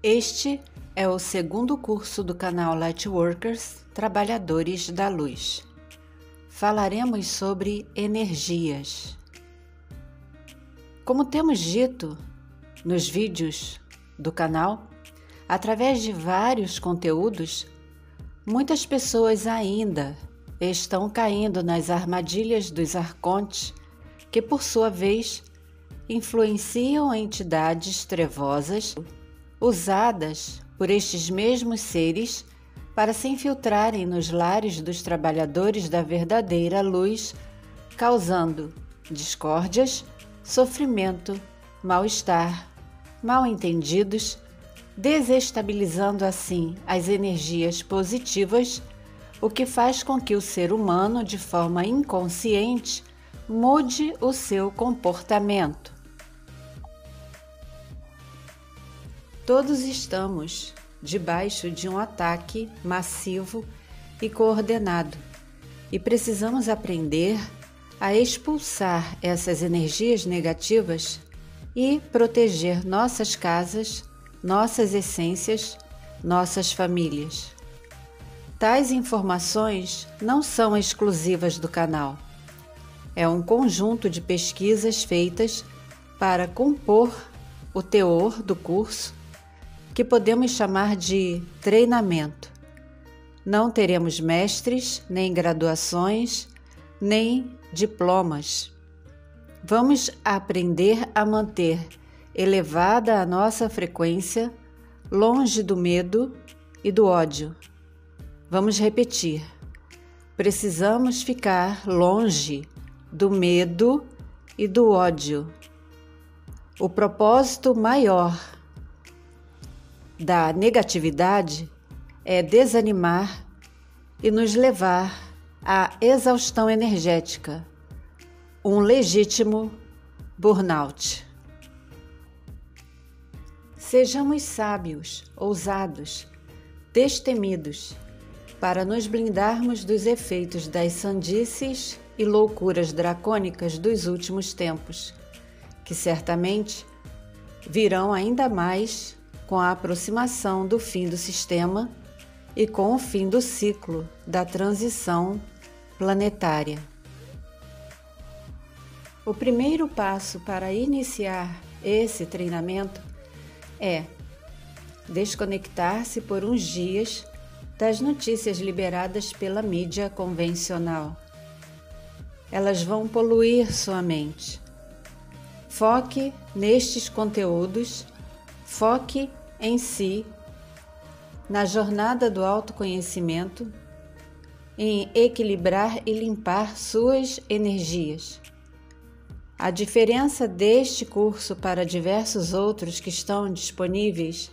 Este é o segundo curso do canal Lightworkers Trabalhadores da Luz. Falaremos sobre energias. Como temos dito nos vídeos do canal, através de vários conteúdos, muitas pessoas ainda estão caindo nas armadilhas dos arcontes, que por sua vez influenciam entidades trevosas usadas por estes mesmos seres para se infiltrarem nos lares dos trabalhadores da verdadeira luz, causando discórdias, sofrimento, mal-estar, mal-entendidos, desestabilizando assim as energias positivas, o que faz com que o ser humano, de forma inconsciente, mude o seu comportamento. Todos estamos debaixo de um ataque massivo e coordenado e precisamos aprender a expulsar essas energias negativas e proteger nossas casas, nossas essências, nossas famílias. Tais informações não são exclusivas do canal. É um conjunto de pesquisas feitas para compor o teor do curso que podemos chamar de treinamento. Não teremos mestres, nem graduações, nem diplomas. Vamos aprender a manter elevada a nossa frequência, longe do medo e do ódio. Vamos repetir. Precisamos ficar longe do medo e do ódio. O propósito maior da negatividade é desanimar e nos levar à exaustão energética, um legítimo burnout. Sejamos sábios, ousados, destemidos, para nos blindarmos dos efeitos das sandices e loucuras dracônicas dos últimos tempos, que certamente virão ainda mais com a aproximação do fim do sistema e com o fim do ciclo da transição planetária. O primeiro passo para iniciar esse treinamento é desconectar-se por uns dias das notícias liberadas pela mídia convencional. Elas vão poluir sua mente. Foque nestes conteúdos, foque em si, na jornada do autoconhecimento, em equilibrar e limpar suas energias. A diferença deste curso para diversos outros que estão disponíveis,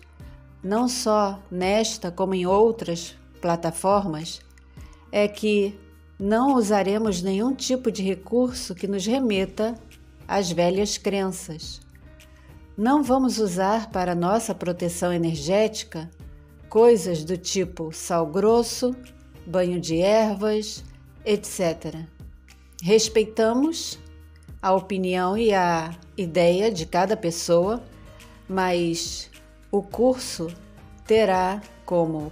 não só nesta como em outras plataformas, é que não usaremos nenhum tipo de recurso que nos remeta às velhas crenças. Não vamos usar para nossa proteção energética coisas do tipo sal grosso, banho de ervas, etc. Respeitamos a opinião e a ideia de cada pessoa, mas o curso terá como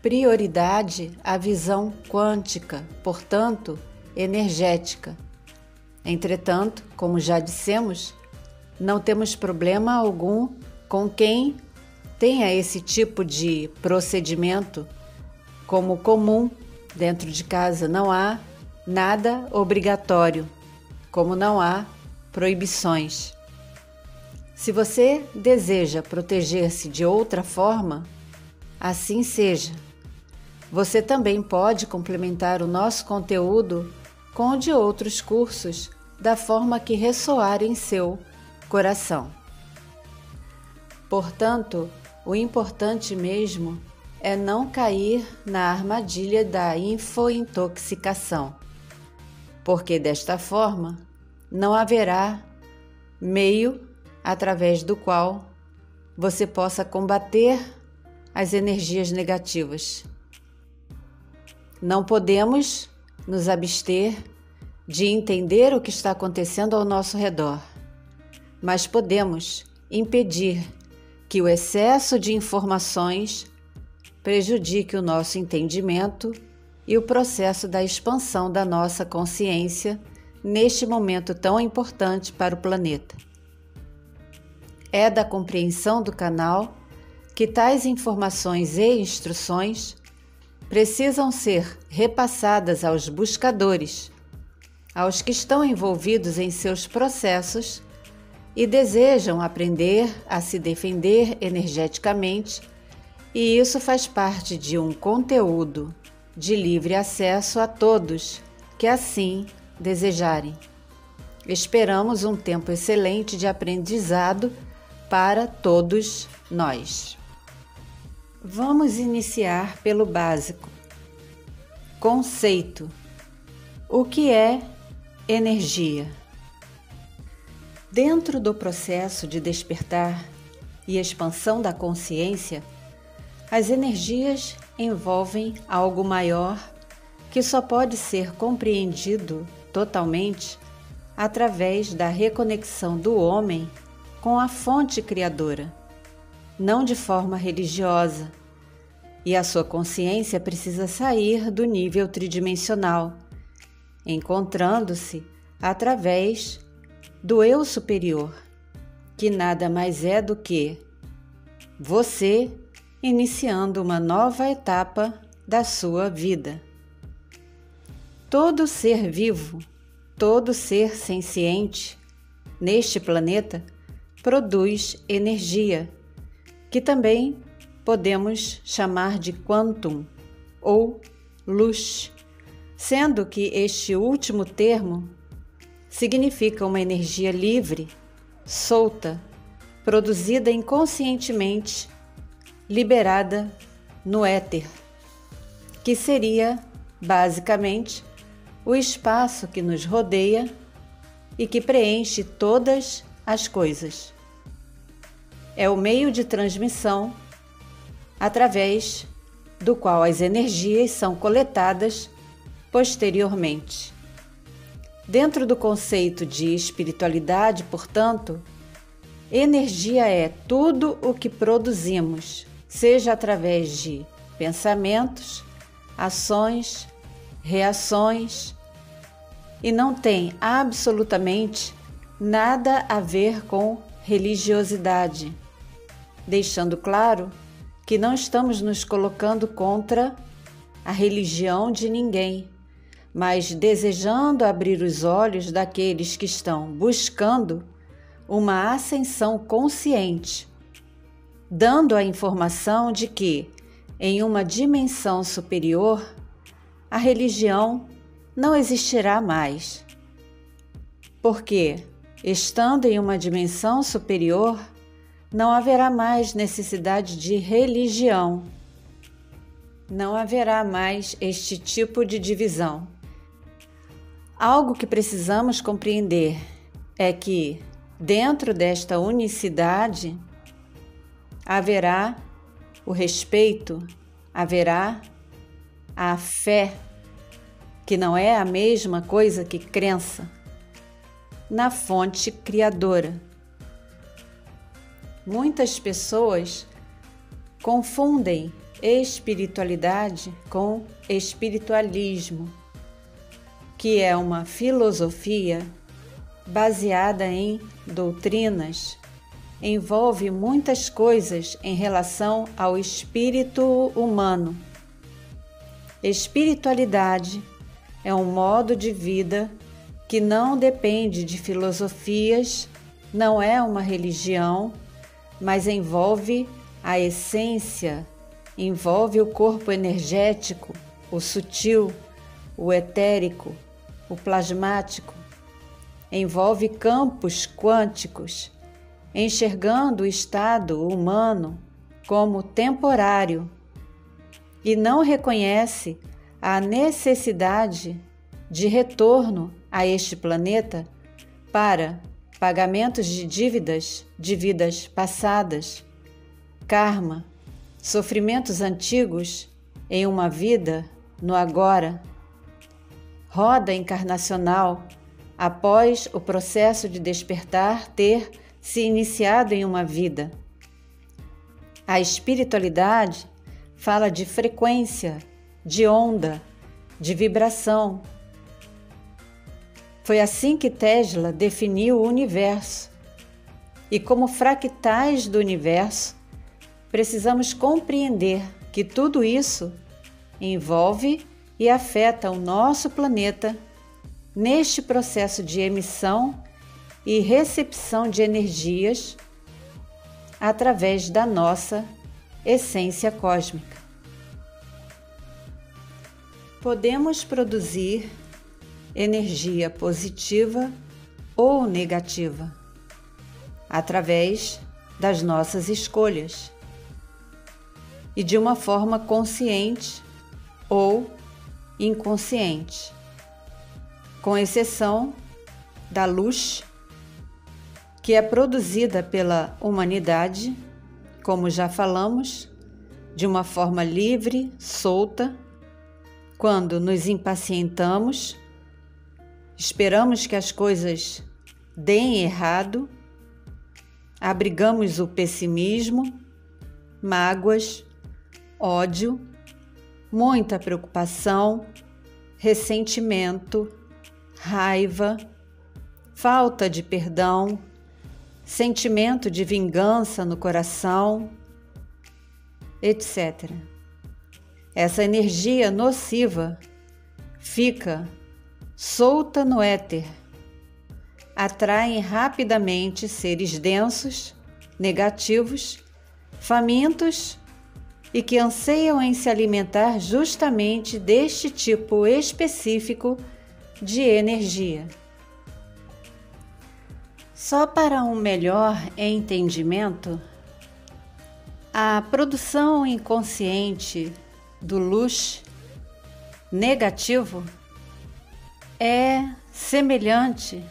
prioridade a visão quântica, portanto, energética. Entretanto, como já dissemos, não temos problema algum com quem tenha esse tipo de procedimento como comum dentro de casa. Não há nada obrigatório, como não há proibições. Se você deseja proteger-se de outra forma, assim seja. Você também pode complementar o nosso conteúdo com o de outros cursos da forma que ressoar em seu coração. Portanto, o importante mesmo é não cair na armadilha da infointoxicação, porque desta forma não haverá meio através do qual você possa combater as energias negativas. Não podemos nos abster de entender o que está acontecendo ao nosso redor mas podemos impedir que o excesso de informações prejudique o nosso entendimento e o processo da expansão da nossa consciência neste momento tão importante para o planeta. É da compreensão do canal que tais informações e instruções precisam ser repassadas aos buscadores, aos que estão envolvidos em seus processos e desejam aprender a se defender energeticamente, e isso faz parte de um conteúdo de livre acesso a todos que assim desejarem. Esperamos um tempo excelente de aprendizado para todos nós. Vamos iniciar pelo básico. Conceito: O que é energia? Dentro do processo de despertar e expansão da consciência, as energias envolvem algo maior que só pode ser compreendido totalmente através da reconexão do homem com a fonte criadora não de forma religiosa, e a sua consciência precisa sair do nível tridimensional, encontrando-se através do eu superior, que nada mais é do que você iniciando uma nova etapa da sua vida. Todo ser vivo, todo ser senciente neste planeta produz energia que também podemos chamar de quantum ou luz, sendo que este último termo significa uma energia livre, solta, produzida inconscientemente, liberada no éter, que seria, basicamente, o espaço que nos rodeia e que preenche todas as coisas é o meio de transmissão através do qual as energias são coletadas posteriormente. Dentro do conceito de espiritualidade, portanto, energia é tudo o que produzimos, seja através de pensamentos, ações, reações, e não tem absolutamente nada a ver com religiosidade deixando claro que não estamos nos colocando contra a religião de ninguém, mas desejando abrir os olhos daqueles que estão buscando uma ascensão consciente, dando a informação de que, em uma dimensão superior, a religião não existirá mais. Porque, estando em uma dimensão superior, não haverá mais necessidade de religião. Não haverá mais este tipo de divisão. Algo que precisamos compreender é que, dentro desta unicidade, haverá o respeito, haverá a fé, que não é a mesma coisa que crença, na fonte criadora. Muitas pessoas confundem espiritualidade com espiritualismo, que é uma filosofia baseada em doutrinas, envolve muitas coisas em relação ao espírito humano. Espiritualidade é um modo de vida que não depende de filosofias, não é uma religião mas envolve a essência, envolve o corpo energético, o sutil, o etérico, o plasmático, envolve campos quânticos, enxergando o estado humano como temporário e não reconhece a necessidade de retorno a este planeta para pagamentos de dívidas de vidas passadas, karma, sofrimentos antigos em uma vida no agora, roda encarnacional após o processo de despertar ter se iniciado em uma vida. A espiritualidade fala de frequência, de onda, de vibração. Foi assim que Tesla definiu o universo. E como fractais do universo, precisamos compreender que tudo isso envolve e afeta o nosso planeta neste processo de emissão e recepção de energias através da nossa essência cósmica. Podemos produzir energia positiva ou negativa através das nossas escolhas e de uma forma consciente ou inconsciente, com exceção da luz que é produzida pela humanidade, como já falamos, de uma forma livre, solta, quando nos impacientamos, esperamos que as coisas deem errado, abrigamos o pessimismo, mágoas, ódio, muita preocupação, ressentimento, raiva, falta de perdão, sentimento de vingança no coração, etc. Essa energia nociva fica solta no éter, atraem rapidamente seres densos, negativos, famintos e que anseiam em se alimentar justamente deste tipo específico de energia. Só para um melhor entendimento, a produção inconsciente do luz negativo é semelhante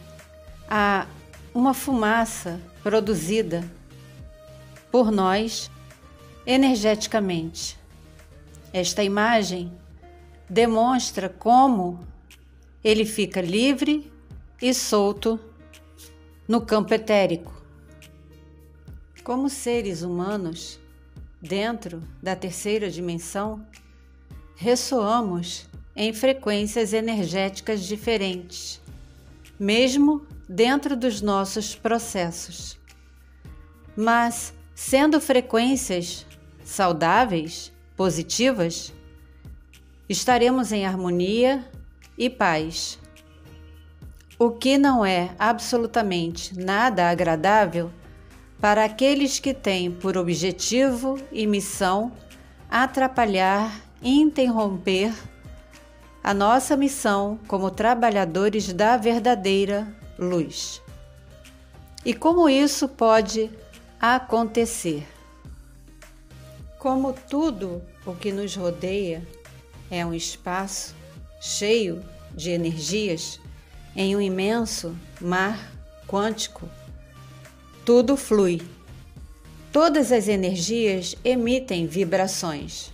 a uma fumaça produzida por nós energeticamente. Esta imagem demonstra como ele fica livre e solto no campo etérico. Como seres humanos, dentro da terceira dimensão, ressoamos em frequências energéticas diferentes, mesmo dentro dos nossos processos. Mas, sendo frequências saudáveis, positivas, estaremos em harmonia e paz o que não é absolutamente nada agradável para aqueles que têm por objetivo e missão atrapalhar e interromper a nossa missão como trabalhadores da verdadeira luz. E como isso pode acontecer? Como tudo o que nos rodeia é um espaço cheio de energias, em um imenso mar quântico, tudo flui. Todas as energias emitem vibrações.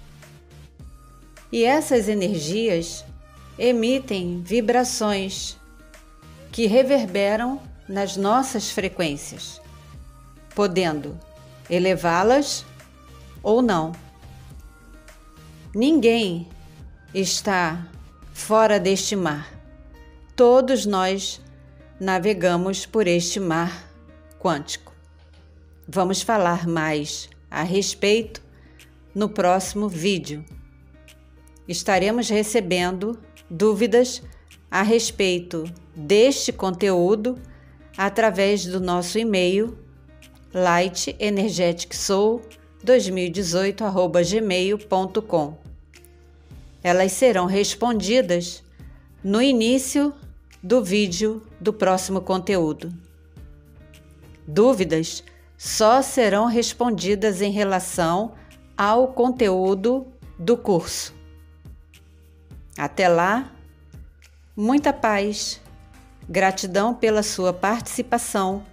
E essas energias emitem vibrações que reverberam nas nossas frequências, podendo elevá-las ou não. Ninguém está fora deste mar todos nós navegamos por este mar quântico. Vamos falar mais a respeito no próximo vídeo. Estaremos recebendo dúvidas a respeito deste conteúdo através do nosso e-mail lightenergeticsoul2018@gmail.com. Elas serão respondidas no início do vídeo do próximo conteúdo. Dúvidas só serão respondidas em relação ao conteúdo do curso. Até lá, muita paz, gratidão pela sua participação,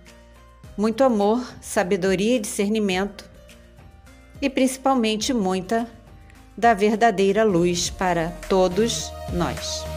muito amor, sabedoria e discernimento e principalmente muita da verdadeira luz para todos nós.